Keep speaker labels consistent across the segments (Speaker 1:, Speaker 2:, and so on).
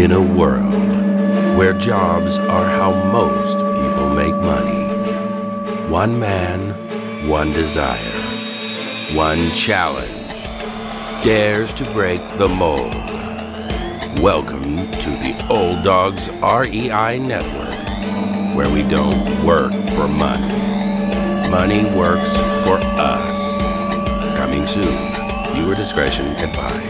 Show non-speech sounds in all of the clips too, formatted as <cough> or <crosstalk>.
Speaker 1: In a world where jobs are how most people make money, one man, one desire, one challenge dares to break the mold. Welcome to the Old Dogs REI Network, where we don't work for money. Money works for us. Coming soon. Viewer discretion advised.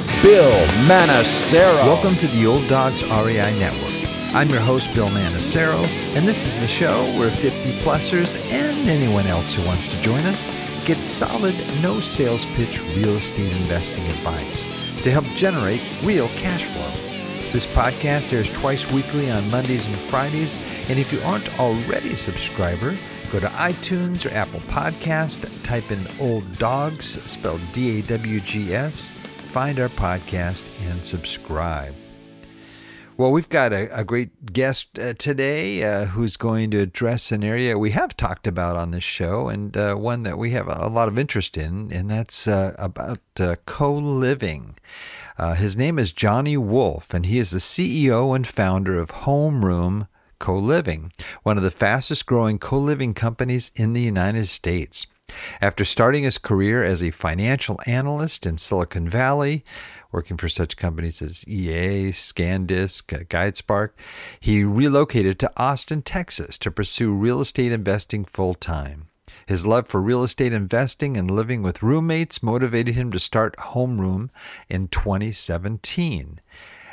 Speaker 2: Bill Manassero.
Speaker 3: Welcome to the Old Dogs REI Network. I'm your host, Bill Manassero, and this is the show where 50 plusers and anyone else who wants to join us get solid, no sales pitch real estate investing advice to help generate real cash flow. This podcast airs twice weekly on Mondays and Fridays, and if you aren't already a subscriber, go to iTunes or Apple Podcast, type in Old Dogs, spelled D A W G S find our podcast and subscribe. Well, we've got a, a great guest uh, today uh, who's going to address an area we have talked about on this show and uh, one that we have a lot of interest in, and that's uh, about uh, co living. Uh, his name is Johnny Wolf, and he is the CEO and founder of Homeroom Co Living, one of the fastest growing co living companies in the United States. After starting his career as a financial analyst in Silicon Valley, working for such companies as EA, SanDisk, uh, GuideSpark, he relocated to Austin, Texas to pursue real estate investing full time. His love for real estate investing and living with roommates motivated him to start Homeroom in 2017.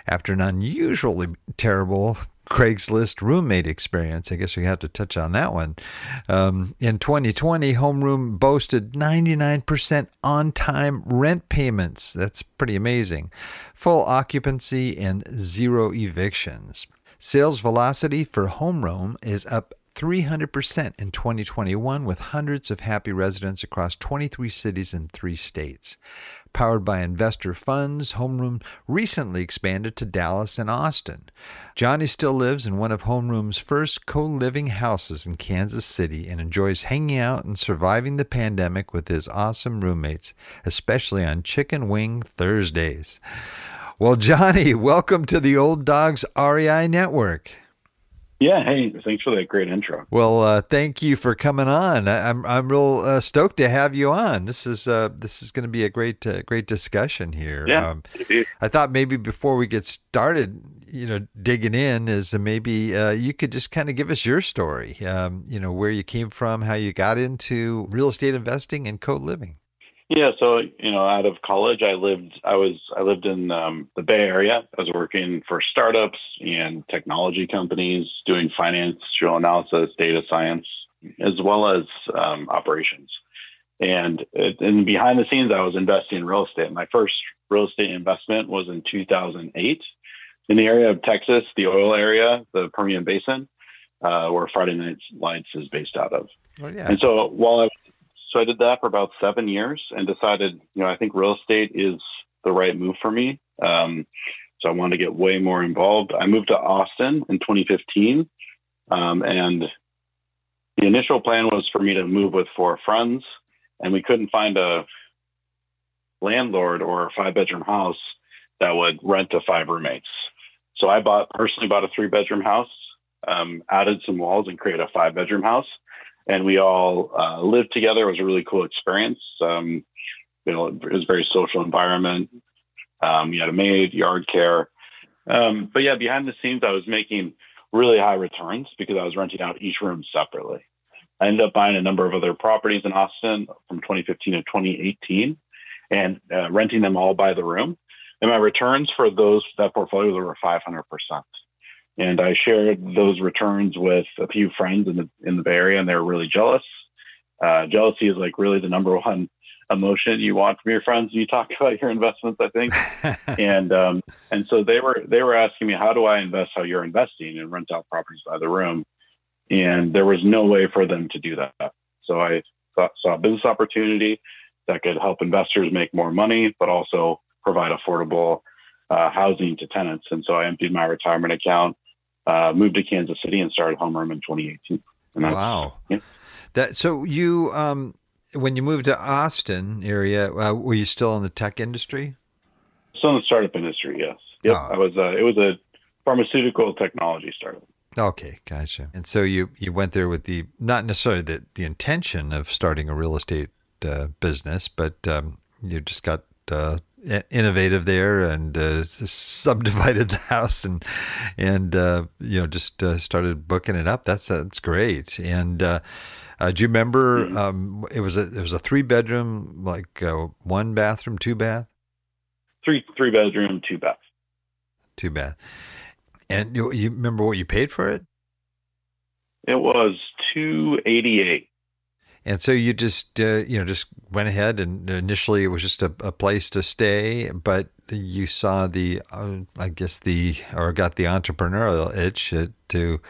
Speaker 3: After an unusually terrible Craigslist roommate experience. I guess we have to touch on that one. Um, in 2020, Homeroom boasted 99% on time rent payments. That's pretty amazing. Full occupancy and zero evictions. Sales velocity for Homeroom is up 300% in 2021 with hundreds of happy residents across 23 cities and three states. Powered by investor funds, Homeroom recently expanded to Dallas and Austin. Johnny still lives in one of Homeroom's first co living houses in Kansas City and enjoys hanging out and surviving the pandemic with his awesome roommates, especially on Chicken Wing Thursdays. Well, Johnny, <laughs> welcome to the Old Dogs REI Network.
Speaker 4: Yeah, hey, thanks for that great intro.
Speaker 3: Well, uh, thank you for coming on. I, am I'm real uh, stoked to have you on. This is uh, this is going to be a great uh, great discussion here.
Speaker 4: Yeah, um,
Speaker 3: I thought maybe before we get started, you know, digging in, is maybe uh, you could just kind of give us your story. Um, you know, where you came from, how you got into real estate investing and co living.
Speaker 4: Yeah, so you know, out of college, I lived. I was I lived in um, the Bay Area. I was working for startups and technology companies, doing financial analysis, data science, as well as um, operations. And and behind the scenes, I was investing in real estate. My first real estate investment was in 2008 in the area of Texas, the oil area, the Permian Basin, uh, where Friday Night Lights is based out of. Oh, yeah. And so while I was so I did that for about seven years and decided, you know, I think real estate is the right move for me. Um, so I wanted to get way more involved. I moved to Austin in 2015. Um, and the initial plan was for me to move with four friends, and we couldn't find a landlord or a five bedroom house that would rent to five roommates. So I bought personally bought a three bedroom house, um, added some walls, and created a five bedroom house and we all uh, lived together. It was a really cool experience. Um, you know, it was a very social environment. Um, you had a maid, yard care. Um, but yeah, behind the scenes, I was making really high returns because I was renting out each room separately. I ended up buying a number of other properties in Austin from 2015 to 2018. and uh, renting them all by the room. And my returns for those that portfolio were 500 percent. And I shared those returns with a few friends in the in the Bay Area, and they were really jealous. Uh, jealousy is like really the number one emotion you want from your friends when you talk <laughs> about your investments. I think, <laughs> and um, and so they were they were asking me, how do I invest how you're investing and rent out properties by the room? And there was no way for them to do that. So I thought, saw a business opportunity that could help investors make more money, but also provide affordable uh, housing to tenants. And so I emptied my retirement account uh, moved to Kansas City and started Homeroom in 2018.
Speaker 3: wow. Yeah. That so you um, when you moved to Austin area, uh, were you still in the tech industry?
Speaker 4: Still in the startup industry, yes. Yep, oh. I was. Uh, it was a pharmaceutical technology startup.
Speaker 3: Okay, gotcha. And so you you went there with the not necessarily the the intention of starting a real estate uh, business, but um, you just got uh, innovative there and uh, subdivided <laughs> the house and and uh, you know just uh, started booking it up. That's that's great. And uh, uh, do you remember mm-hmm. um, it was a it was a three bedroom like uh, one bathroom two bath
Speaker 4: three three bedroom two bath
Speaker 3: two bath and you, you remember what you paid for it
Speaker 4: it was two eighty eight
Speaker 3: and so you just uh, you know just went ahead and initially it was just a, a place to stay, but you saw the uh, I guess the or got the entrepreneurial itch to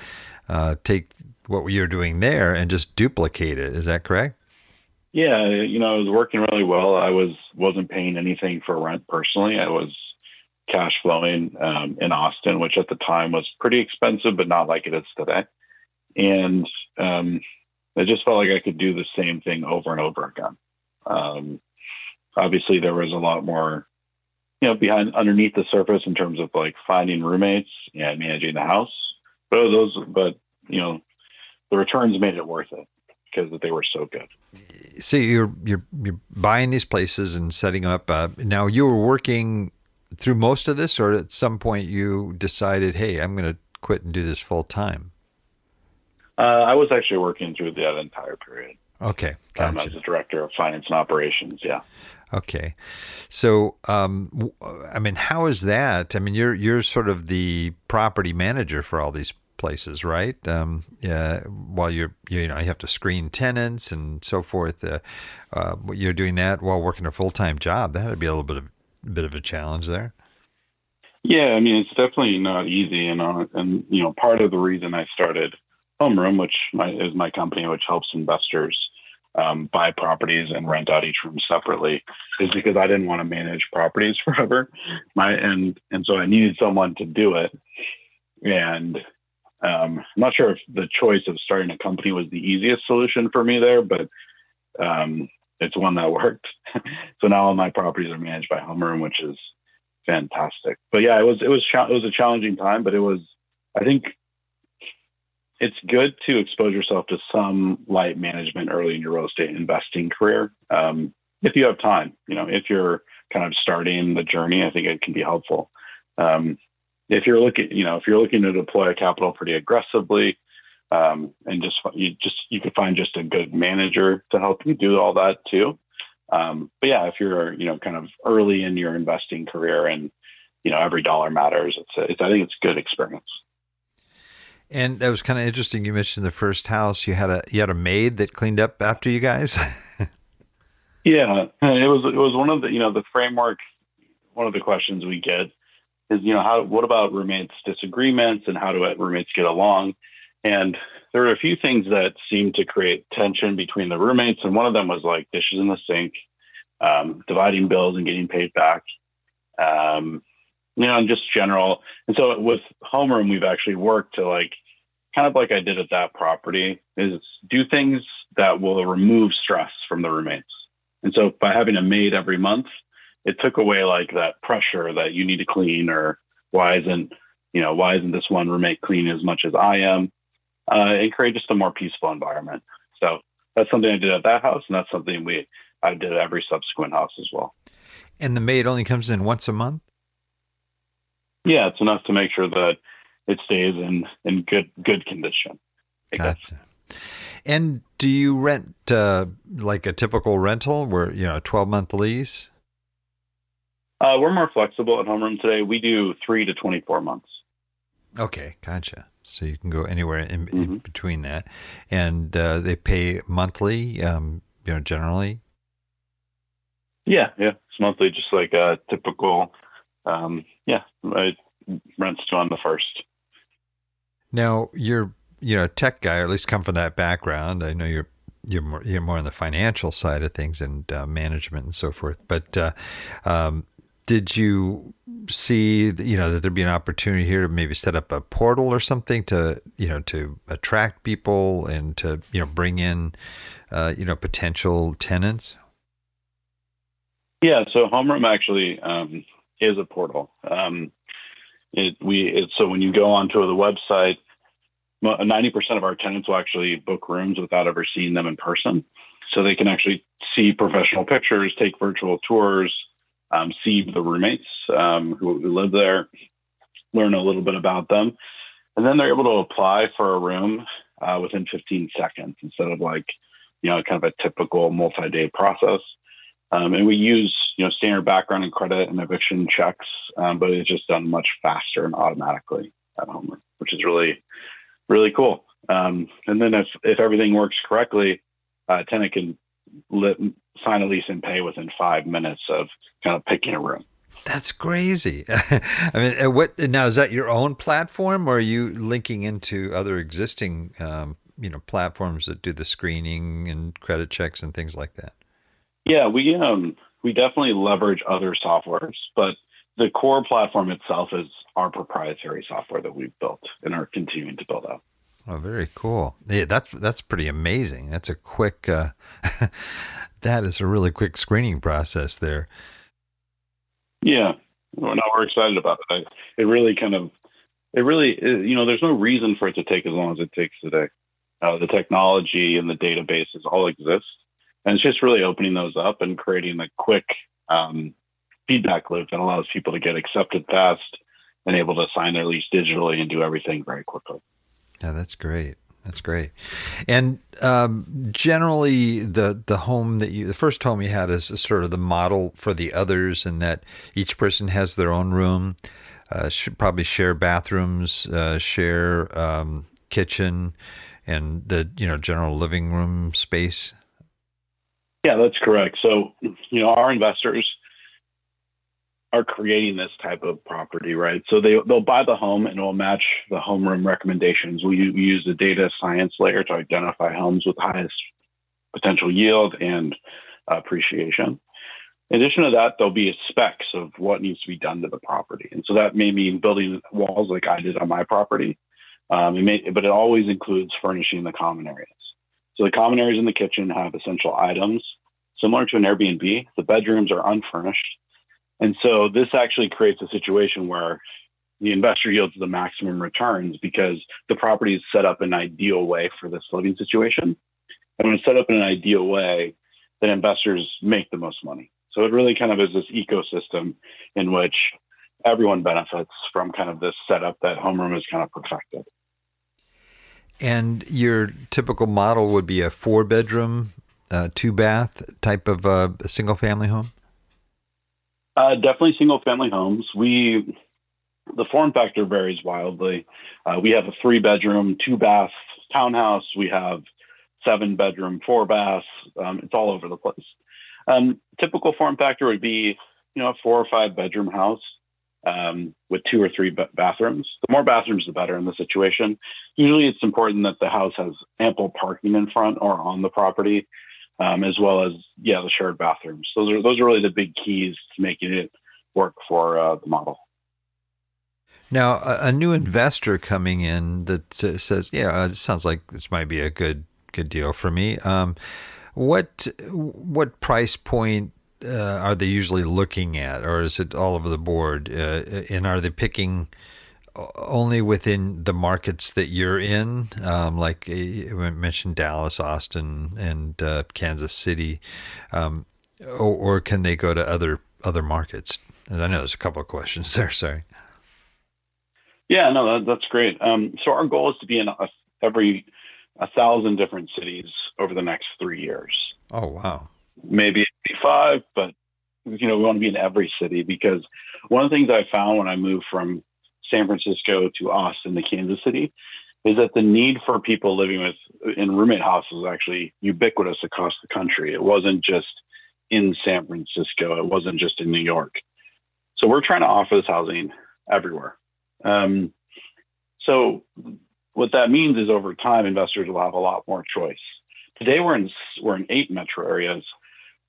Speaker 3: uh, take what you're doing there and just duplicate it. Is that correct?
Speaker 4: Yeah, you know, it was working really well. I was wasn't paying anything for rent personally. I was cash flowing um, in Austin, which at the time was pretty expensive, but not like it is today. And um, I just felt like I could do the same thing over and over again. Um, obviously, there was a lot more, you know, behind underneath the surface in terms of like finding roommates and managing the house. But those, but you know, the returns made it worth it because they were so good.
Speaker 3: So you're you're you're buying these places and setting up. Uh, now you were working through most of this, or at some point you decided, hey, I'm going to quit and do this full time.
Speaker 4: Uh, I was actually working through that entire period.
Speaker 3: Okay,
Speaker 4: gotcha. um, as a director of finance and operations. Yeah.
Speaker 3: Okay, so um, I mean, how is that? I mean, you're you're sort of the property manager for all these places, right? Um, yeah, while you're you know you have to screen tenants and so forth. Uh, uh, you're doing that while working a full time job. That would be a little bit of a bit of a challenge there.
Speaker 4: Yeah, I mean, it's definitely not easy, and uh, and you know, part of the reason I started Homeroom, which my, is my company, which helps investors um, buy properties and rent out each room separately, is because I didn't want to manage properties <laughs> forever. My and and so I needed someone to do it. And um, I'm not sure if the choice of starting a company was the easiest solution for me there, but um, it's one that <laughs> worked. so now all my properties are managed by Homeroom, which is fantastic. But yeah, it was it was it was a challenging time, but it was I think it's good to expose yourself to some light management early in your real estate investing career. Um, if you have time, you know, if you're kind of starting the journey, I think it can be helpful. Um, if you're looking, you know, if you're looking to deploy capital pretty aggressively, um, and just you just you could find just a good manager to help you do all that too. Um, but yeah, if you're you know kind of early in your investing career and you know every dollar matters, it's, a, it's I think it's good experience.
Speaker 3: And that was kind of interesting. You mentioned the first house. You had a you had a maid that cleaned up after you guys. <laughs>
Speaker 4: yeah, it was it was one of the you know the framework. One of the questions we get is you know how what about roommates disagreements and how do roommates get along? And there were a few things that seemed to create tension between the roommates, and one of them was like dishes in the sink, um, dividing bills and getting paid back. Um, you know, and just general. And so with homeroom, we've actually worked to like, kind of like I did at that property, is do things that will remove stress from the roommates. And so by having a maid every month, it took away like that pressure that you need to clean or why isn't, you know, why isn't this one roommate clean as much as I am? Uh, and create just a more peaceful environment. So that's something I did at that house, and that's something we I did at every subsequent house as well.
Speaker 3: And the maid only comes in once a month.
Speaker 4: Yeah, it's enough to make sure that it stays in in good good condition.
Speaker 3: Gotcha. And do you rent uh, like a typical rental where you know a twelve month lease?
Speaker 4: Uh, we're more flexible at homeroom today. We do three to 24 months.
Speaker 3: Okay, gotcha. So you can go anywhere in, mm-hmm. in between that, and uh, they pay monthly. Um, you know, generally.
Speaker 4: Yeah, yeah, it's monthly, just like a typical. Um, yeah, rents to on the first.
Speaker 3: Now you're you know a tech guy, or at least come from that background. I know you're you're more you're more on the financial side of things and uh, management and so forth. But uh, um, did you see you know that there'd be an opportunity here to maybe set up a portal or something to you know to attract people and to you know bring in uh, you know potential tenants?
Speaker 4: Yeah, so Homeroom actually um, is a portal. Um, it we it, so when you go onto the website, ninety percent of our tenants will actually book rooms without ever seeing them in person, so they can actually see professional pictures, take virtual tours, um, see the roommates um, who, who live there, learn a little bit about them, and then they're able to apply for a room uh, within 15 seconds instead of like you know kind of a typical multi-day process. Um, and we use you know standard background and credit and eviction checks, um, but it's just done much faster and automatically at home, which is really really cool. Um, and then if if everything works correctly, uh, tenant can sign a lease and pay within five minutes of kind of picking a room.
Speaker 3: That's crazy. <laughs> I mean, uh, what now is that your own platform, or are you linking into other existing, um, you know, platforms that do the screening and credit checks and things like that?
Speaker 4: Yeah, we um we definitely leverage other softwares, but the core platform itself is our proprietary software that we've built and are continuing to build out.
Speaker 3: Oh, very cool. Yeah, that's that's pretty amazing. That's a quick. Uh, <laughs> that is a really quick screening process there.
Speaker 4: Yeah, well, no, we're excited about it. It really kind of, it really, you know, there's no reason for it to take as long as it takes today. Uh, the technology and the databases all exist and it's just really opening those up and creating a quick um, feedback loop that allows people to get accepted fast and able to sign their lease digitally and do everything very quickly.
Speaker 3: Yeah, that's great. That's great. And um, generally, the the home that you, the first home you had, is, sort of the model for the others, and that each person has their own room, uh, should probably share bathrooms, uh, share um, kitchen, and the you know general living room space.
Speaker 4: Yeah, that's correct. So, you know, our investors are creating this type of property, right? So they they'll buy the home and it will match the homeroom recommendations. We use the data science layer to identify homes with highest potential yield and appreciation. In addition to that, there'll be specs of what needs to be done to the property, and so that may mean building walls like I did on my property. Um, it may, but it always includes furnishing the common areas. So the common areas in the kitchen have essential items similar to an Airbnb. The bedrooms are unfurnished. And so this actually creates a situation where the investor yields the maximum returns because the property is set up in an ideal way for this living situation. And when it's set up in an ideal way, then investors make the most money. So it really kind of is this ecosystem in which everyone benefits from kind of this setup that homeroom is kind of perfected.
Speaker 3: And your typical model would be a four bedroom, uh, two bath type of uh, single family home?
Speaker 4: Uh, definitely single family homes. We the form factor varies wildly. Uh, we have a three bedroom, two bath townhouse. We have seven bedroom, four baths. Um, it's all over the place. Um, typical form factor would be, you know, a four or five bedroom house um, with two or three bathrooms. The more bathrooms, the better in the situation. Usually, it's important that the house has ample parking in front or on the property, um, as well as yeah, the shared bathrooms. Those are those are really the big keys to making it work for uh, the model.
Speaker 3: Now, a, a, new investor coming in that says, "Yeah, uh, this sounds like this might be a good good deal for me." Um, what what price point uh, are they usually looking at, or is it all over the board? Uh, and are they picking only within the markets that you're in? Um, like I uh, mentioned, Dallas, Austin, and uh, Kansas City, um, or, or, can they go to other other markets? I know there's a couple of questions <laughs> there. Sorry.
Speaker 4: Yeah, no, that, that's great. Um, so our goal is to be in a, every a thousand different cities over the next three years.
Speaker 3: Oh wow!
Speaker 4: maybe five, but you know, we want to be in every city because one of the things I found when I moved from San Francisco to Austin to Kansas City is that the need for people living with in roommate houses actually ubiquitous across the country. It wasn't just in San Francisco. It wasn't just in New York. So we're trying to offer this housing everywhere. Um, so what that means is over time, investors will have a lot more choice. Today we're in we're in eight metro areas.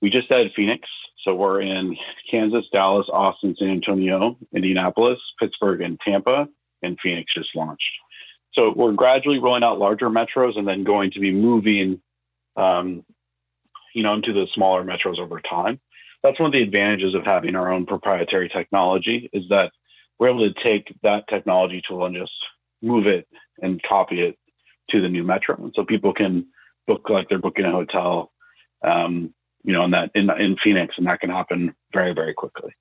Speaker 4: We just added Phoenix, so we're in Kansas, Dallas, Austin, San Antonio, Indianapolis, Pittsburgh, and Tampa, and Phoenix just launched. So we're gradually rolling out larger metros and then going to be moving, um, you know, into the smaller metros over time. That's one of the advantages of having our own proprietary technology is that we're able to take that technology tool and just move it and copy it to the new metro. And so people can book like they're booking a hotel, um, you know, in that in in Phoenix, and that can happen very very quickly.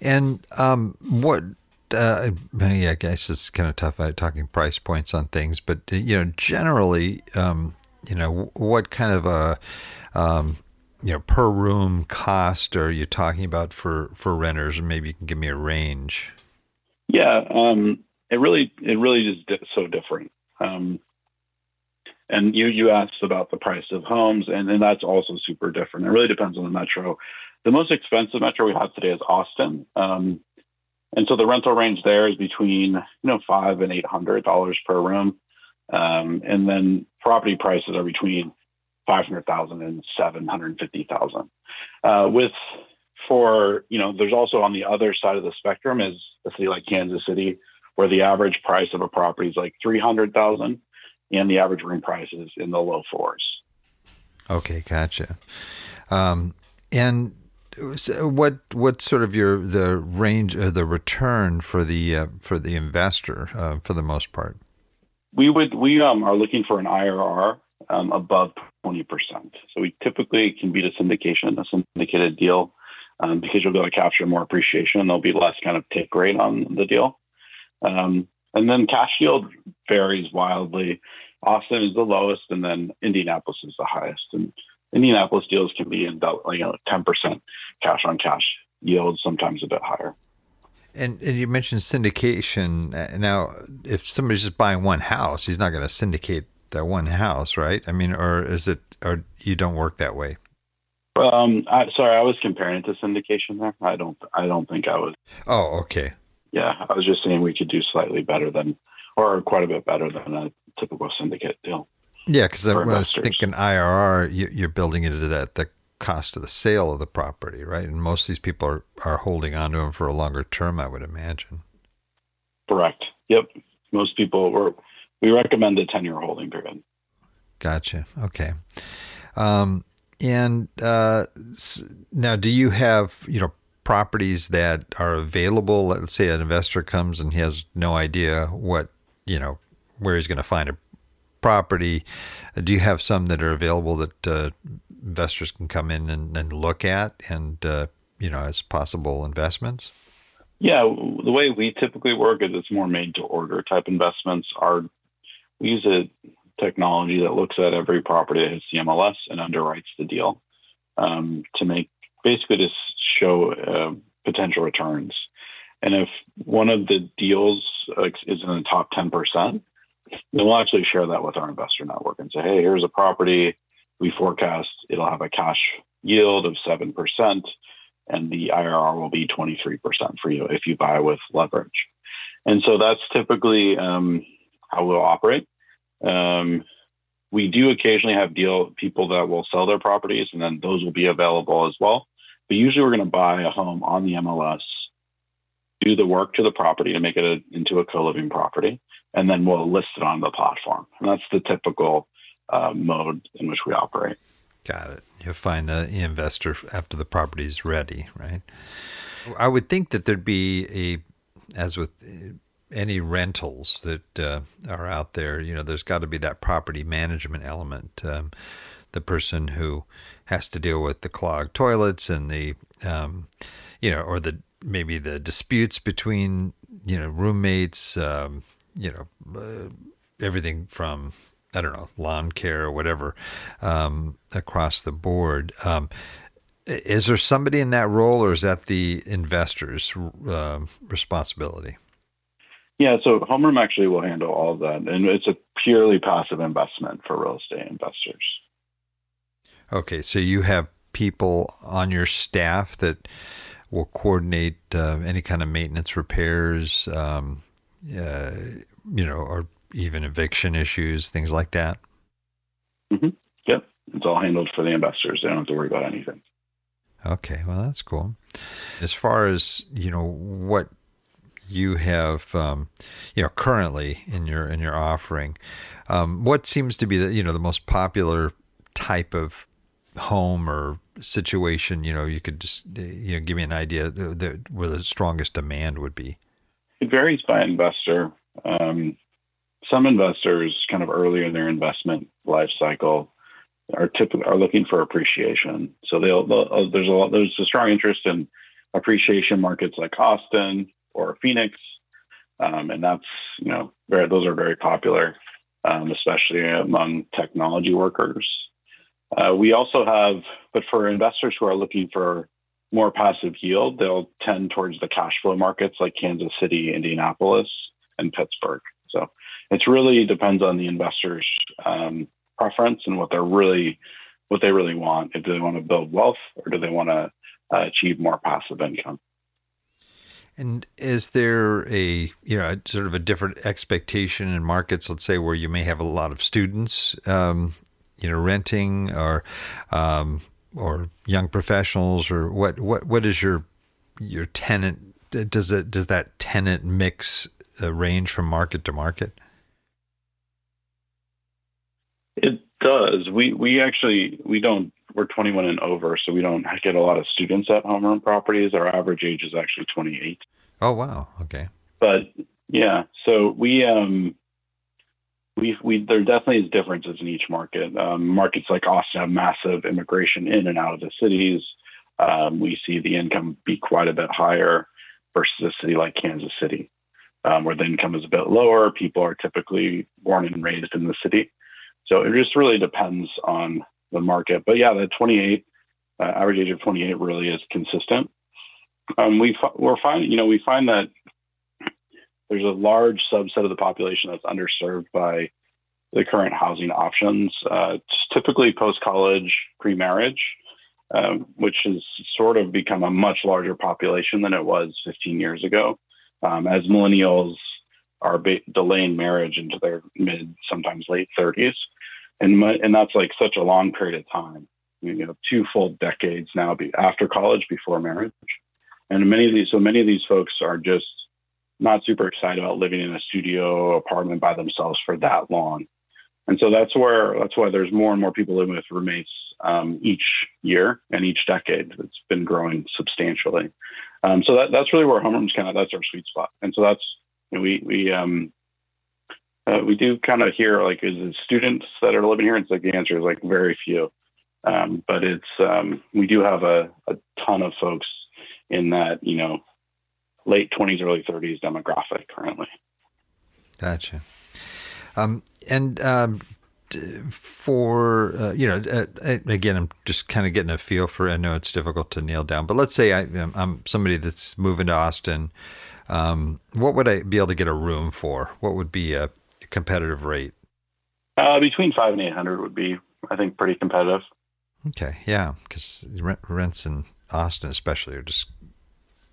Speaker 3: And um, what uh, yeah, I guess it's kind of tough uh, talking price points on things, but uh, you know, generally, um, you know, what kind of a um, you know per room cost are you talking about for for renters? And maybe you can give me a range.
Speaker 4: Yeah, um, it really it really is di- so different. Um, and you you asked about the price of homes, and, and that's also super different. It really depends on the metro. The most expensive metro we have today is Austin. Um, and so the rental range there is between you know five and eight hundred dollars per room, um, and then property prices are between five hundred thousand and seven hundred fifty thousand. Uh, with for you know, there's also on the other side of the spectrum is a city like Kansas City, where the average price of a property is like three hundred thousand, and the average room price is in the low fours.
Speaker 3: Okay, gotcha. Um, and so what what sort of your the range of the return for the uh, for the investor uh, for the most part?
Speaker 4: We would we um, are looking for an IRR um, above twenty percent. So we typically can beat a syndication, a syndicated deal, um, because you'll be able to capture more appreciation. And there'll be less kind of take rate on the deal, um, and then cash yield varies wildly. Austin is the lowest, and then Indianapolis is the highest. And Indianapolis deals can be in you know ten percent cash on cash yield, sometimes a bit higher.
Speaker 3: And, and you mentioned syndication. Uh, now, if somebody's just buying one house, he's not going to syndicate that one house, right? I mean, or is it, or you don't work that way?
Speaker 4: Um, I, sorry, I was comparing it to syndication there. I don't, I don't think I was.
Speaker 3: Oh, okay.
Speaker 4: Yeah, I was just saying we could do slightly better than, or quite a bit better than a typical syndicate deal.
Speaker 3: Yeah, because I was thinking IRR, you, are building it into that the cost of the sale of the property, right? And most of these people are, are holding on to them for a longer term, I would imagine.
Speaker 4: Correct. Yep. Most people were. We recommend a ten year holding period.
Speaker 3: Gotcha. Okay. Um, and uh, now, do you have you know properties that are available? Let's say an investor comes and he has no idea what you know where he's going to find a property. Do you have some that are available that uh, investors can come in and, and look at and uh, you know as possible investments?
Speaker 4: Yeah, the way we typically work is it's more made to order type investments. Our we use a technology that looks at every property that hits the MLS and underwrites the deal um, to make basically to show uh, potential returns. And if one of the deals uh, is in the top 10%, then we'll actually share that with our investor network and say, hey, here's a property we forecast it'll have a cash yield of 7%, and the IRR will be 23% for you if you buy with leverage. And so that's typically um, how we'll operate. Um, we do occasionally have deal people that will sell their properties, and then those will be available as well. But usually, we're going to buy a home on the MLS, do the work to the property to make it a, into a co-living property, and then we'll list it on the platform. And that's the typical uh, mode in which we operate.
Speaker 3: Got it. You'll find the investor after the property is ready, right? I would think that there'd be a, as with any rentals that uh, are out there, you know, there's got to be that property management element. Um, the person who has to deal with the clogged toilets and the, um, you know, or the maybe the disputes between you know roommates, um, you know, uh, everything from I don't know lawn care or whatever um, across the board. Um, Is there somebody in that role, or is that the investor's uh, responsibility?
Speaker 4: Yeah, so Homeroom actually will handle all of that, and it's a purely passive investment for real estate investors.
Speaker 3: Okay, so you have people on your staff that will coordinate uh, any kind of maintenance repairs, um, uh, you know, or even eviction issues, things like that.
Speaker 4: Mm-hmm. Yep, it's all handled for the investors. They don't have to worry about anything.
Speaker 3: Okay, well that's cool. As far as you know, what you have, um, you know, currently in your in your offering, um, what seems to be the you know the most popular type of home or situation, you know, you could just you know give me an idea the, the, where the strongest demand would be.
Speaker 4: It varies by investor. Um, some investors, kind of early in their investment life cycle, are typically are looking for appreciation. So they'll, they'll uh, there's a lot there's a strong interest in appreciation markets like Austin or Phoenix, um, and that's you know very, those are very popular, um, especially among technology workers. Uh, we also have, but for investors who are looking for more passive yield, they'll tend towards the cash flow markets like Kansas City, Indianapolis, and Pittsburgh. So it really depends on the investor's um, preference and what they're really what they really want. If they want to build wealth or do they want to uh, achieve more passive income.
Speaker 3: And is there a you know sort of a different expectation in markets? Let's say where you may have a lot of students um, you know renting or um, or young professionals or what what what is your your tenant does it does that tenant mix uh, range from market to market?
Speaker 4: It does. We we actually we don't we're 21 and over so we don't get a lot of students at home homeroom properties. Our average age is actually 28
Speaker 3: oh wow. Okay.
Speaker 4: But yeah so we um we we there definitely is differences in each market. Um, markets like Austin have massive immigration in and out of the cities. Um, we see the income be quite a bit higher versus a city like Kansas City, um, where the income is a bit lower. People are typically born and raised in the city, so it just really depends on the market. But yeah, the 28 uh, average age of 28 really is consistent. Um, we we're finding, you know, we find that there's a large subset of the population that's underserved by the current housing options. Uh, typically post college, pre marriage, um, which has sort of become a much larger population than it was 15 years ago. Um, as millennials are ba- delaying marriage into their mid, sometimes late 30s, and and that's like such a long period of time. You know, two full decades now be after college, before marriage, and many of these, so many of these folks are just not super excited about living in a studio apartment by themselves for that long. And so that's where that's why there's more and more people living with roommates um, each year and each decade. It's been growing substantially. Um, so that, that's really where homerooms kind of that's our sweet spot. And so that's you know, we we um, uh, we do kind of hear like is it students that are living here? It's like the answer is like very few. Um, but it's um, we do have a, a ton of folks in that you know late 20s, early 30s demographic currently.
Speaker 3: Gotcha. Um, and um, for uh, you know, uh, uh, again, I'm just kind of getting a feel for. I know it's difficult to nail down, but let's say I, am somebody that's moving to Austin. Um, what would I be able to get a room for? What would be a competitive rate?
Speaker 4: Uh, between five and eight hundred would be, I think, pretty competitive.
Speaker 3: Okay, yeah, because rent, rents in Austin, especially, are just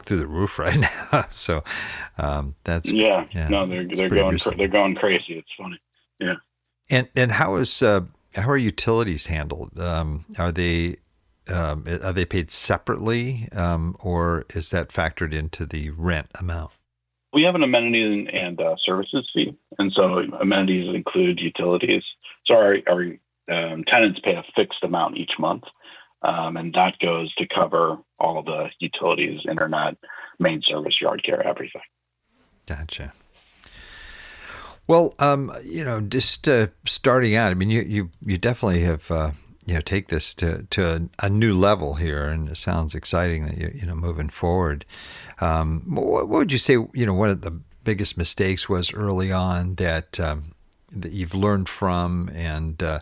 Speaker 3: through the roof <laughs> right now. so um, that's
Speaker 4: yeah, yeah no, they're they're going they're going crazy. It's funny, yeah.
Speaker 3: And and how is uh, how are utilities handled? Um, are they um, are they paid separately, um, or is that factored into the rent amount?
Speaker 4: We have an amenities and, uh, services fee, and so amenities include utilities. So our, our um, tenants pay a fixed amount each month, um, and that goes to cover all the utilities, internet, main service, yard care, everything.
Speaker 3: Gotcha. Well, um, you know, just uh, starting out, I mean, you you you definitely have uh, you know take this to to a, a, new level here, and it sounds exciting that you you know moving forward. Um, what, what, would you say? You know, one of the biggest mistakes was early on that um, that you've learned from, and uh,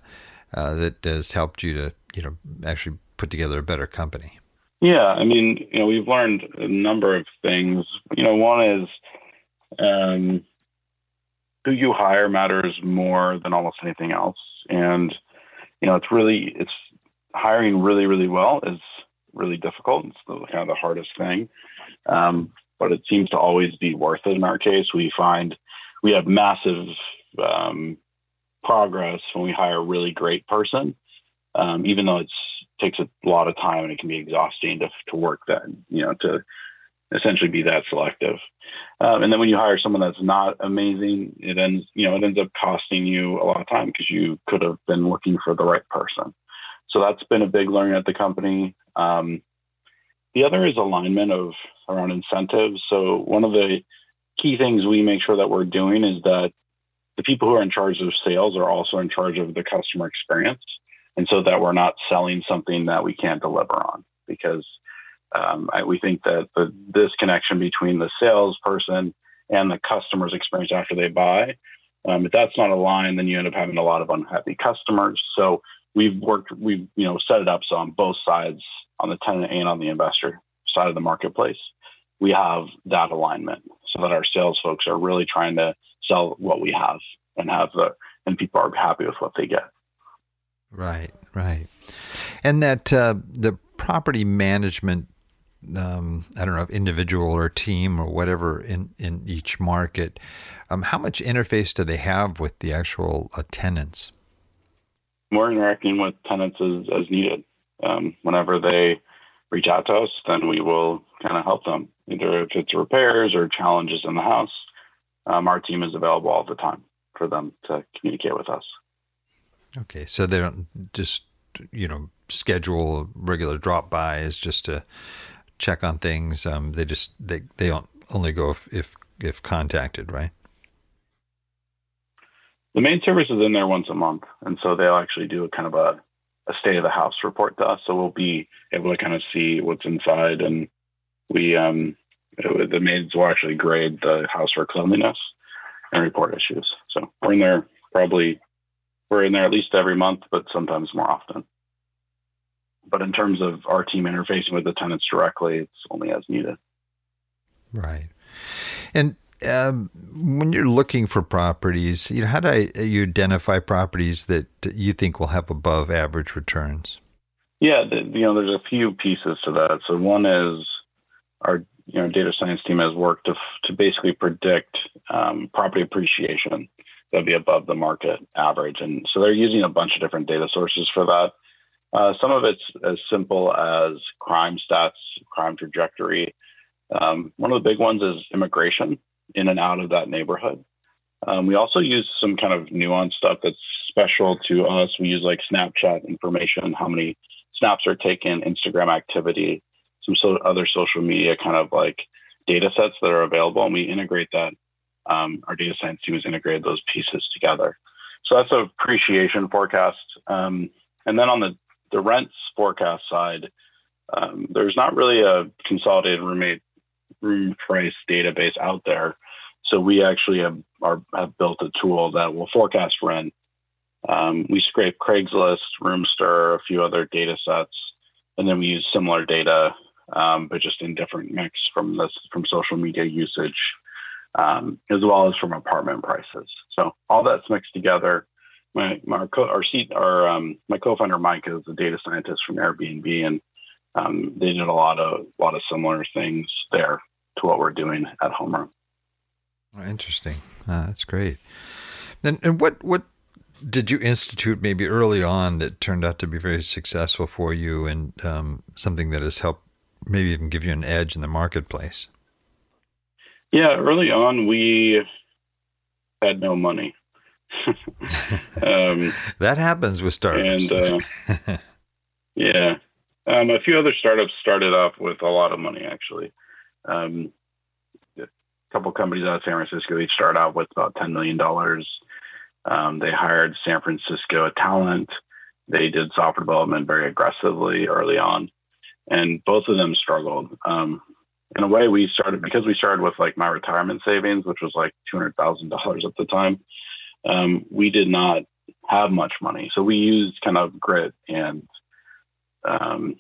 Speaker 3: uh that has helped you to you know actually put together a better company.
Speaker 4: Yeah, I mean, you know, we've learned a number of things. You know, one is um, who you hire matters more than almost anything else, and you know, it's really it's hiring really really well is really difficult. It's the, kind of the hardest thing, um, but it seems to always be worth it. In our case, we find we have massive um, progress when we hire a really great person, um, even though it takes a lot of time and it can be exhausting to, to work that, you know, to essentially be that selective. Um, and then when you hire someone that's not amazing, it ends, you know, it ends up costing you a lot of time because you could have been looking for the right person. So that's been a big learning at the company. Um, the other is alignment of around incentives. So one of the key things we make sure that we're doing is that the people who are in charge of sales are also in charge of the customer experience. And so that we're not selling something that we can't deliver on because um, I, we think that the disconnection between the salesperson and the customer's experience after they buy, um, if that's not aligned, then you end up having a lot of unhappy customers. So we've worked, we've you know set it up so on both sides, on the tenant and on the investor side of the marketplace, we have that alignment so that our sales folks are really trying to sell what we have and have the and people are happy with what they get.
Speaker 3: Right, right, and that uh, the property management. Um, I don't know, individual or team or whatever in, in each market. Um, how much interface do they have with the actual uh, tenants?
Speaker 4: We're interacting with tenants as, as needed. Um, whenever they reach out to us, then we will kind of help them, either if it's repairs or challenges in the house um, our team is available all the time for them to communicate with us.
Speaker 3: Okay, so they don't just you know schedule regular drop bys just to check on things. Um, they just they they don't only go if, if if contacted, right?
Speaker 4: The main service is in there once a month, and so they'll actually do a kind of a, a state of the house report to us. So we'll be able to kind of see what's inside, and we um, the maids will actually grade the house for cleanliness and report issues. So we're in there probably we're in there at least every month, but sometimes more often. But in terms of our team interfacing with the tenants directly, it's only as needed.
Speaker 3: Right. And um, when you're looking for properties, you know, how do I, you identify properties that you think will have above average returns?
Speaker 4: Yeah, the, you know, there's a few pieces to that. So one is our you know data science team has worked to to basically predict um, property appreciation that'd be above the market average, and so they're using a bunch of different data sources for that. Uh, some of it's as simple as crime stats, crime trajectory. Um, one of the big ones is immigration in and out of that neighborhood. Um, we also use some kind of nuanced stuff that's special to us. We use like Snapchat information, how many snaps are taken, Instagram activity, some so other social media kind of like data sets that are available, and we integrate that. Um, our data science team has integrated those pieces together. So that's appreciation forecast. Um, and then on the, the rents forecast side, um, there's not really a consolidated roommate room price database out there. So we actually have, are, have built a tool that will forecast rent. Um, we scrape Craigslist, Roomster, a few other data sets, and then we use similar data um, but just in different mix from this from social media usage, um, as well as from apartment prices. So all that's mixed together. My my co- our seat our um, my co-founder Mike is a data scientist from Airbnb, and um, they did a lot of a lot of similar things there to what we're doing at Homeroom.
Speaker 3: Interesting. Uh, that's great. Then, and what what did you institute maybe early on that turned out to be very successful for you and um, something that has helped maybe even give you an edge in the marketplace?
Speaker 4: Yeah, early on we had no money. <laughs>
Speaker 3: um, that happens with startups. And
Speaker 4: uh, <laughs> yeah, um, a few other startups started off with a lot of money. Actually, um, a couple companies out of San Francisco each start out with about ten million dollars. Um, they hired San Francisco talent. They did software development very aggressively early on and both of them struggled. In a way, we started because we started with like my retirement savings, which was like two hundred thousand dollars at the time. Um, we did not have much money, so we used kind of grit and um,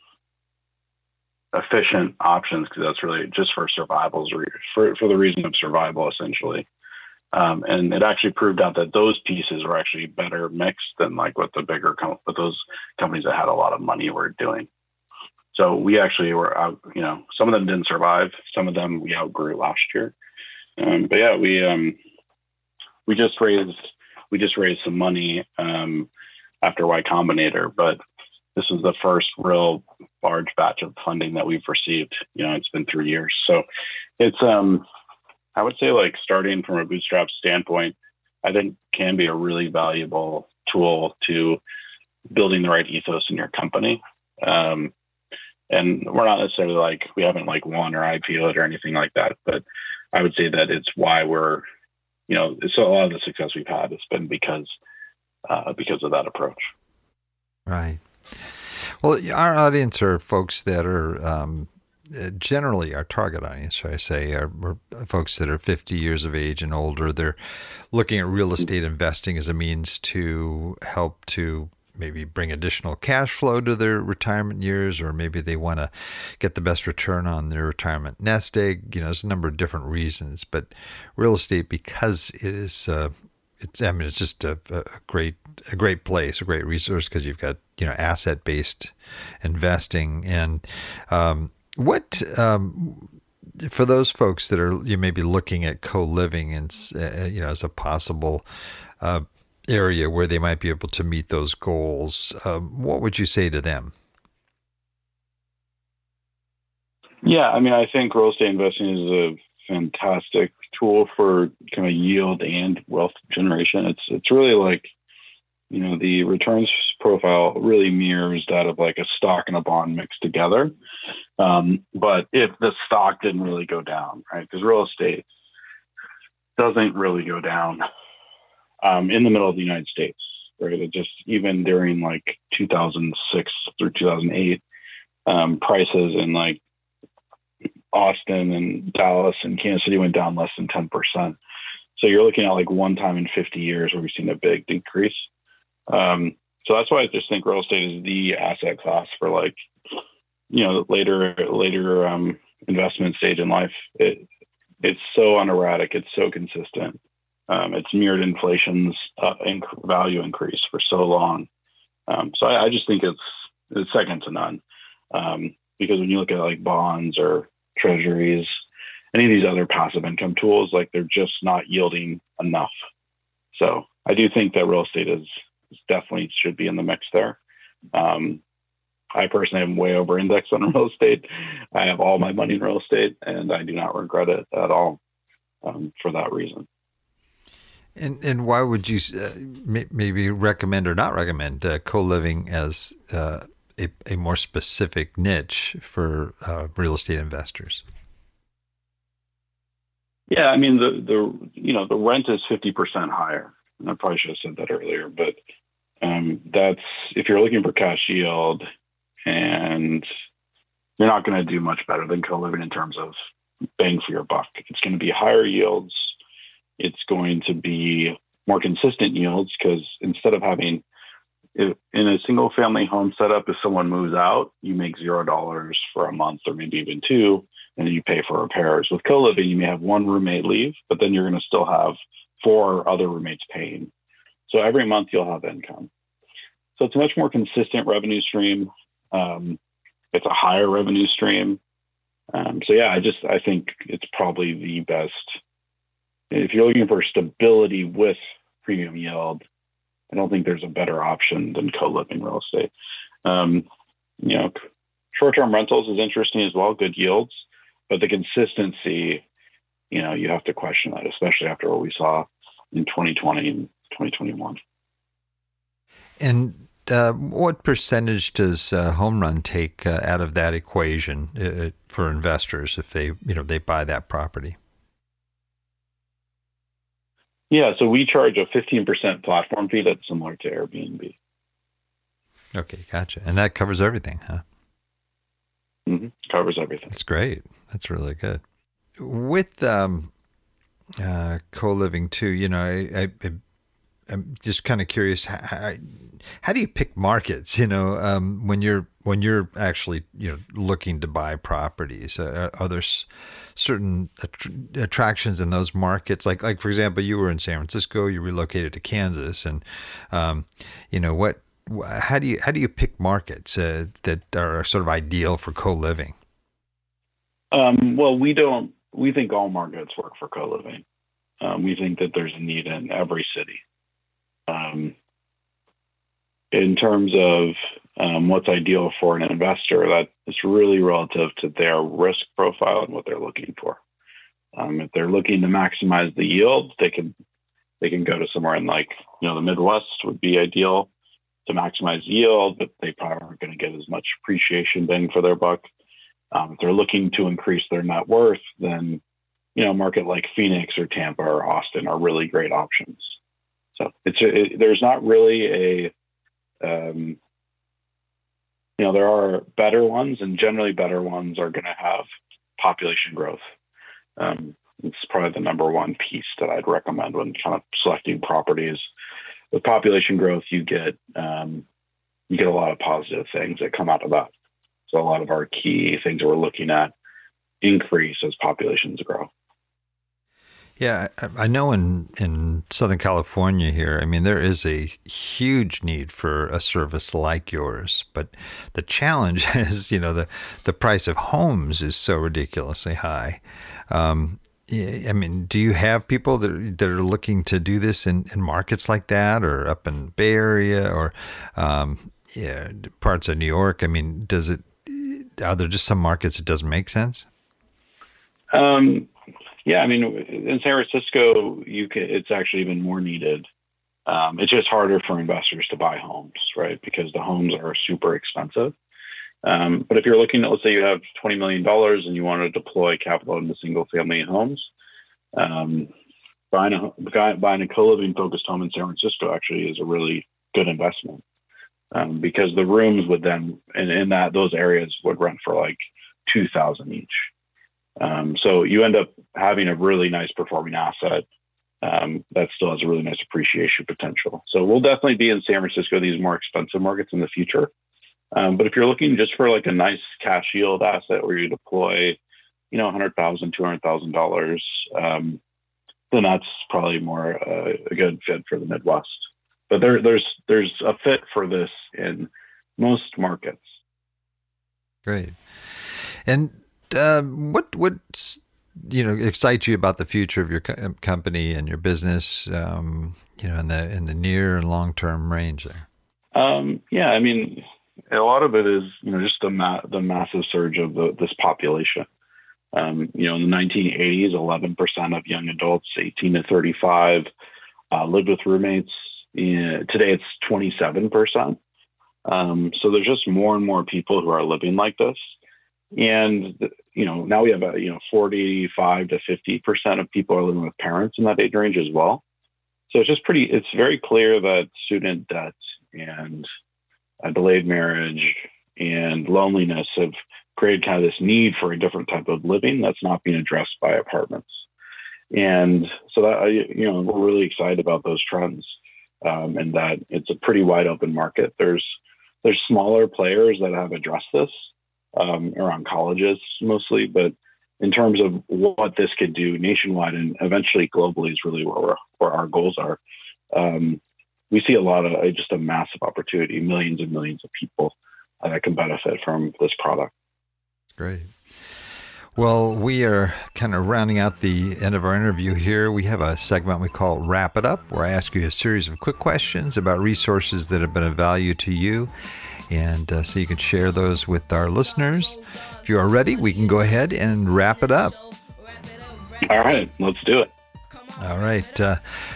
Speaker 4: efficient options because that's really just for survival, for, for the reason of survival, essentially. Um, and it actually proved out that those pieces were actually better mixed than like what the bigger com- what those companies that had a lot of money were doing. So we actually were out, you know, some of them didn't survive. Some of them we outgrew last year. Um, but yeah, we um, we just raised we just raised some money um, after Y Combinator, but this is the first real large batch of funding that we've received. You know, it's been three years, so it's um, I would say like starting from a bootstrap standpoint, I think can be a really valuable tool to building the right ethos in your company. Um, and we're not necessarily like we haven't like won or IPO'd or anything like that, but I would say that it's why we're, you know, so a lot of the success we've had has been because uh, because of that approach.
Speaker 3: Right. Well, our audience are folks that are um, generally our target audience, should I say, are, are, folks that are 50 years of age and older. They're looking at real estate investing as a means to help to maybe bring additional cash flow to their retirement years, or maybe they want to get the best return on their retirement nest egg. You know, there's a number of different reasons, but real estate because it is. Uh, it's, I mean, it's just a, a great, a great place, a great resource because you've got you know asset based investing and um, what um, for those folks that are you may be looking at co living and uh, you know as a possible uh, area where they might be able to meet those goals, um, what would you say to them?
Speaker 4: Yeah, I mean, I think real estate investing is a fantastic tool for kind of yield and wealth generation. It's it's really like, you know, the returns profile really mirrors that of like a stock and a bond mixed together. Um, but if the stock didn't really go down, right? Because real estate doesn't really go down um, in the middle of the United States, right? It just even during like 2006 through 2008, um, prices in like Austin and Dallas and Kansas City went down less than 10%. So you're looking at like one time in 50 years where we've seen a big decrease. Um, so that's why I just think real estate is the asset class for like, you know, later later um, investment stage in life. It it's so unerratic. It's so consistent. Um, it's mirrored inflation's uh, inc- value increase for so long. Um, so I, I, just think it's it's second to none. Um, because when you look at like bonds or treasuries, any of these other passive income tools, like they're just not yielding enough. So I do think that real estate is, is definitely should be in the mix there. Um, I personally am way over indexed on <laughs> real estate. I have all my money in real estate, and I do not regret it at all um, for that reason.
Speaker 3: And and why would you uh, maybe recommend or not recommend uh, co-living as uh, a, a more specific niche for uh, real estate investors?
Speaker 4: Yeah, I mean the the you know the rent is fifty percent higher. And I probably should have said that earlier, but um, that's if you're looking for cash yield, and you're not going to do much better than co-living in terms of bang for your buck. It's going to be higher yields it's going to be more consistent yields because instead of having if, in a single family home setup, if someone moves out, you make zero dollars for a month or maybe even two, and you pay for repairs. With co living, you may have one roommate leave, but then you're going to still have four other roommates paying. So every month you'll have income. So it's a much more consistent revenue stream. Um, it's a higher revenue stream. Um, so yeah, I just I think it's probably the best if you're looking for stability with premium yield, I don't think there's a better option than co-living real estate. Um, you know, short-term rentals is interesting as well, good yields, but the consistency, you know, you have to question that, especially after what we saw in 2020 and 2021.
Speaker 3: And uh, what percentage does uh, Homeroom take uh, out of that equation uh, for investors if they, you know, they buy that property?
Speaker 4: Yeah, so we charge a 15% platform fee that's similar to Airbnb.
Speaker 3: Okay, gotcha. And that covers everything, huh?
Speaker 4: Mm-hmm. Covers everything.
Speaker 3: That's great. That's really good. With um, uh, co living, too, you know, I, I, I'm just kind of curious how, how do you pick markets? You know, um, when you're when you're actually you know looking to buy properties, uh, are there certain att- attractions in those markets? Like like for example, you were in San Francisco, you relocated to Kansas, and um, you know what? How do you how do you pick markets uh, that are sort of ideal for co living?
Speaker 4: Um, well, we don't. We think all markets work for co living. Um, we think that there's a need in every city. Um, in terms of um, what's ideal for an investor, that is really relative to their risk profile and what they're looking for. Um, if they're looking to maximize the yield, they can they can go to somewhere in like you know the Midwest would be ideal to maximize yield, but they probably aren't going to get as much appreciation bang for their buck. Um, if they're looking to increase their net worth, then you know, a market like Phoenix or Tampa or Austin are really great options. So it's a, it, there's not really a, um, you know, there are better ones, and generally better ones are going to have population growth. Um, it's probably the number one piece that I'd recommend when kind of selecting properties. With population growth, you get um, you get a lot of positive things that come out of that. So a lot of our key things that we're looking at increase as populations grow.
Speaker 3: Yeah, I know in, in Southern California here, I mean, there is a huge need for a service like yours. But the challenge <laughs> is, you know, the, the price of homes is so ridiculously high. Um, I mean, do you have people that, that are looking to do this in, in markets like that or up in Bay Area or um, yeah, parts of New York? I mean, does it, are there just some markets it doesn't make sense?
Speaker 4: Um, yeah, I mean, in San Francisco, you can, it's actually even more needed. Um, it's just harder for investors to buy homes, right? Because the homes are super expensive. Um, but if you're looking at, let's say you have $20 million and you want to deploy capital into single family homes, um, buying a, buying a co-living focused home in San Francisco actually is a really good investment. Um, because the rooms would then, in, in that, those areas would rent for like 2000 each. Um, so you end up having a really nice performing asset um, that still has a really nice appreciation potential. So we'll definitely be in San Francisco, these more expensive markets in the future. Um, but if you're looking just for like a nice cash yield asset where you deploy, you know, $100,000, $200,000, um, then that's probably more uh, a good fit for the Midwest. But there, there's there's a fit for this in most markets.
Speaker 3: Great. And uh, what what you know excites you about the future of your co- company and your business? Um, you know, in the in the near and long term range there.
Speaker 4: Um, yeah, I mean, a lot of it is you know just the ma- the massive surge of the, this population. Um, you know, in the 1980s, 11% of young adults 18 to 35 uh, lived with roommates. Today, it's 27%. Um, so there's just more and more people who are living like this. And you know, now we have a you know 45 to 50 percent of people are living with parents in that age range as well. So it's just pretty. It's very clear that student debt and a delayed marriage and loneliness have created kind of this need for a different type of living that's not being addressed by apartments. And so that you know we're really excited about those trends, um, and that it's a pretty wide open market. There's there's smaller players that have addressed this, um, around colleges mostly, but in terms of what this could do nationwide and eventually globally is really where, where our goals are. Um, we see a lot of uh, just a massive opportunity, millions and millions of people uh, that can benefit from this product.
Speaker 3: Great. Well, we are kind of rounding out the end of our interview here. We have a segment we call Wrap It Up, where I ask you a series of quick questions about resources that have been of value to you and uh, so you can share those with our listeners. If you are ready, we can go ahead and wrap it up.
Speaker 4: All right, let's do it.
Speaker 3: All right. Uh,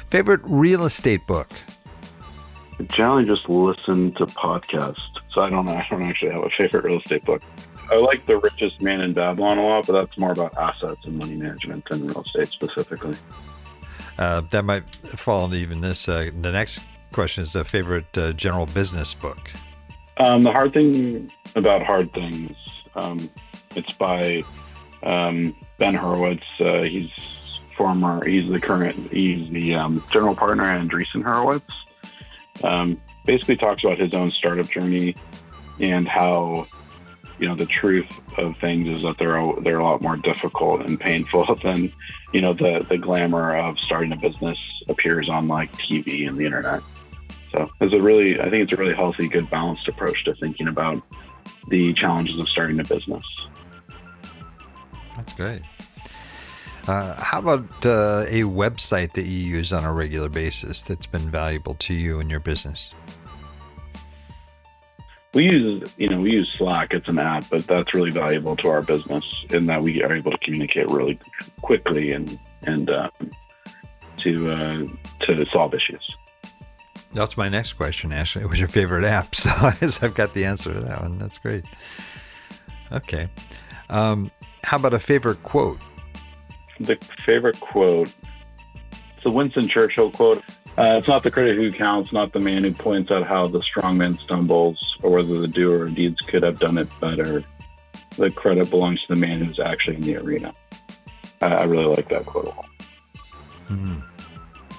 Speaker 3: favorite real estate book?
Speaker 4: I generally just listen to podcasts, so I don't. <laughs> I don't actually have a favorite real estate book. I like The Richest Man in Babylon a lot, but that's more about assets and money management than real estate specifically.
Speaker 3: Uh, that might fall into even this. Uh, the next question is a favorite uh, general business book.
Speaker 4: Um, the hard thing about hard things, um, it's by um, Ben Horowitz. Uh, he's former, he's the current, he's the um, general partner at Andreessen Horowitz. Um, basically talks about his own startup journey and how you know the truth of things is that they're a, they're a lot more difficult and painful <laughs> than you know the the glamour of starting a business appears on like TV and the internet. So it's a really I think it's a really healthy, good balanced approach to thinking about the challenges of starting a business.
Speaker 3: That's great. Uh, how about uh, a website that you use on a regular basis that's been valuable to you and your business?
Speaker 4: we use you know we use slack it's an app but that's really valuable to our business in that we are able to communicate really quickly and and um, to uh, to solve issues
Speaker 3: that's my next question ashley <laughs> what's your favorite app so <laughs> i've got the answer to that one that's great okay um, how about a favorite quote
Speaker 4: the favorite quote it's a winston churchill quote uh, it's not the critic who counts, not the man who points out how the strong man stumbles or whether the doer of deeds could have done it better. The credit belongs to the man who's actually in the arena. I, I really like that quote a lot.
Speaker 3: Mm-hmm.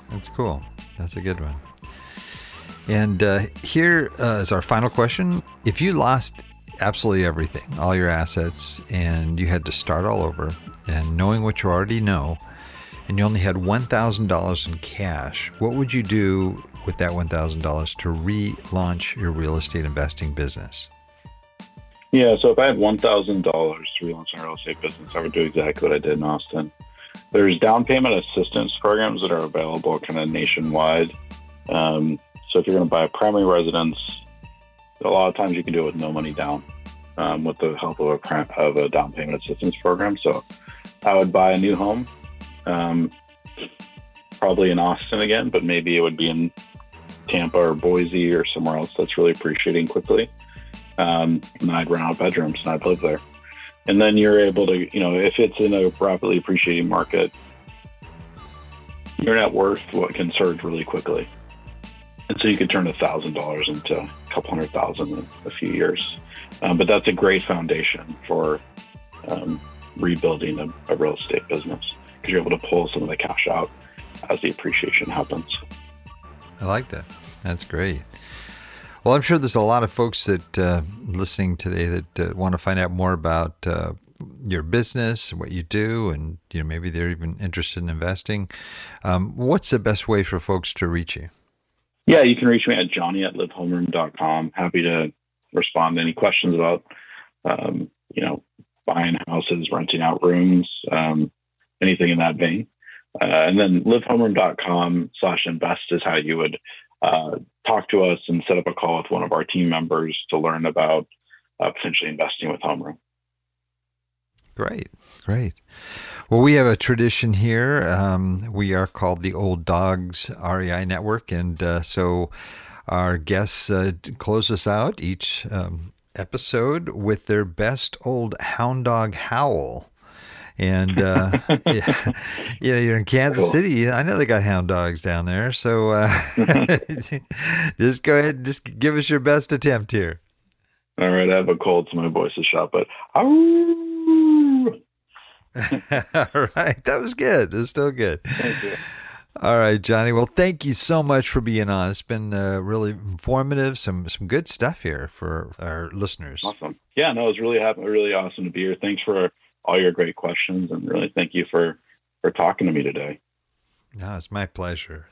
Speaker 3: That's cool. That's a good one. And uh, here uh, is our final question. If you lost absolutely everything, all your assets, and you had to start all over, and knowing what you already know, and you only had $1,000 in cash, what would you do with that $1,000 to relaunch your real estate investing business?
Speaker 4: Yeah, so if I had $1,000 to relaunch my real estate business, I would do exactly what I did in Austin. There's down payment assistance programs that are available kind of nationwide. Um, so if you're going to buy a primary residence, a lot of times you can do it with no money down um, with the help of a, of a down payment assistance program. So I would buy a new home um, probably in Austin again, but maybe it would be in Tampa or Boise or somewhere else that's really appreciating quickly. Um, and I'd rent out bedrooms and I'd live there. And then you're able to, you know, if it's in a rapidly appreciating market, your net worth can surge really quickly. And so you could turn a thousand dollars into a couple hundred thousand in a few years. Um, but that's a great foundation for um, rebuilding a, a real estate business because you're able to pull some of the cash out as the appreciation happens.
Speaker 3: I like that. That's great. Well, I'm sure there's a lot of folks that uh, listening today that uh, want to find out more about uh, your business, what you do, and you know maybe they're even interested in investing. Um, what's the best way for folks to reach you?
Speaker 4: Yeah, you can reach me at johnny at livehomeroom.com. Happy to respond to any questions about, um, you know, buying houses, renting out rooms, um, anything in that vein. Uh, and then livehomeroom.com slash invest is how you would uh, talk to us and set up a call with one of our team members to learn about uh, potentially investing with Homeroom.
Speaker 3: Great, great. Well, we have a tradition here. Um, we are called the Old Dogs REI Network, and uh, so our guests uh, close us out each um, episode with their best old hound dog howl. And uh, <laughs> yeah, you know, you're in Kansas cool. City. I know they got hound dogs down there. So uh, <laughs> just go ahead, just give us your best attempt here.
Speaker 4: All right, I have a cold, so my voice is shot, but. <laughs> All
Speaker 3: right, that was good. It was still good.
Speaker 4: Thank you.
Speaker 3: All right, Johnny. Well, thank you so much for being on. It's been uh, really informative. Some some good stuff here for our listeners.
Speaker 4: Awesome. Yeah, no, it was really happy, really awesome to be here. Thanks for all your great questions and really thank you for for talking to me today.
Speaker 3: No, it's my pleasure.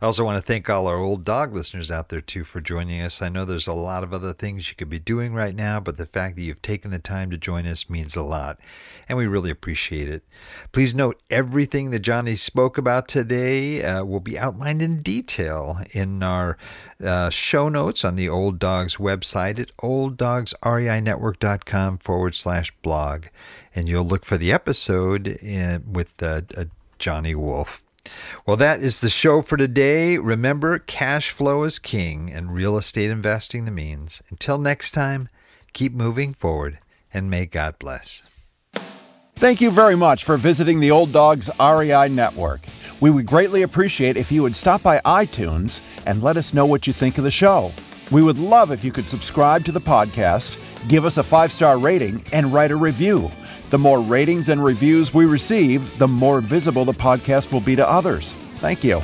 Speaker 3: I also want to thank all our old dog listeners out there too for joining us. I know there's a lot of other things you could be doing right now, but the fact that you've taken the time to join us means a lot, and we really appreciate it. Please note everything that Johnny spoke about today uh, will be outlined in detail in our uh, show notes on the Old Dogs website at olddogsreinetwork.com forward slash blog and you'll look for the episode in, with uh, uh, Johnny Wolf. Well, that is the show for today. Remember, cash flow is king and real estate investing the means. Until next time, keep moving forward and may God bless.
Speaker 2: Thank you very much for visiting the Old Dogs REI Network. We would greatly appreciate if you would stop by iTunes and let us know what you think of the show. We would love if you could subscribe to the podcast, give us a five star rating, and write a review. The more ratings and reviews we receive, the more visible the podcast will be to others. Thank you.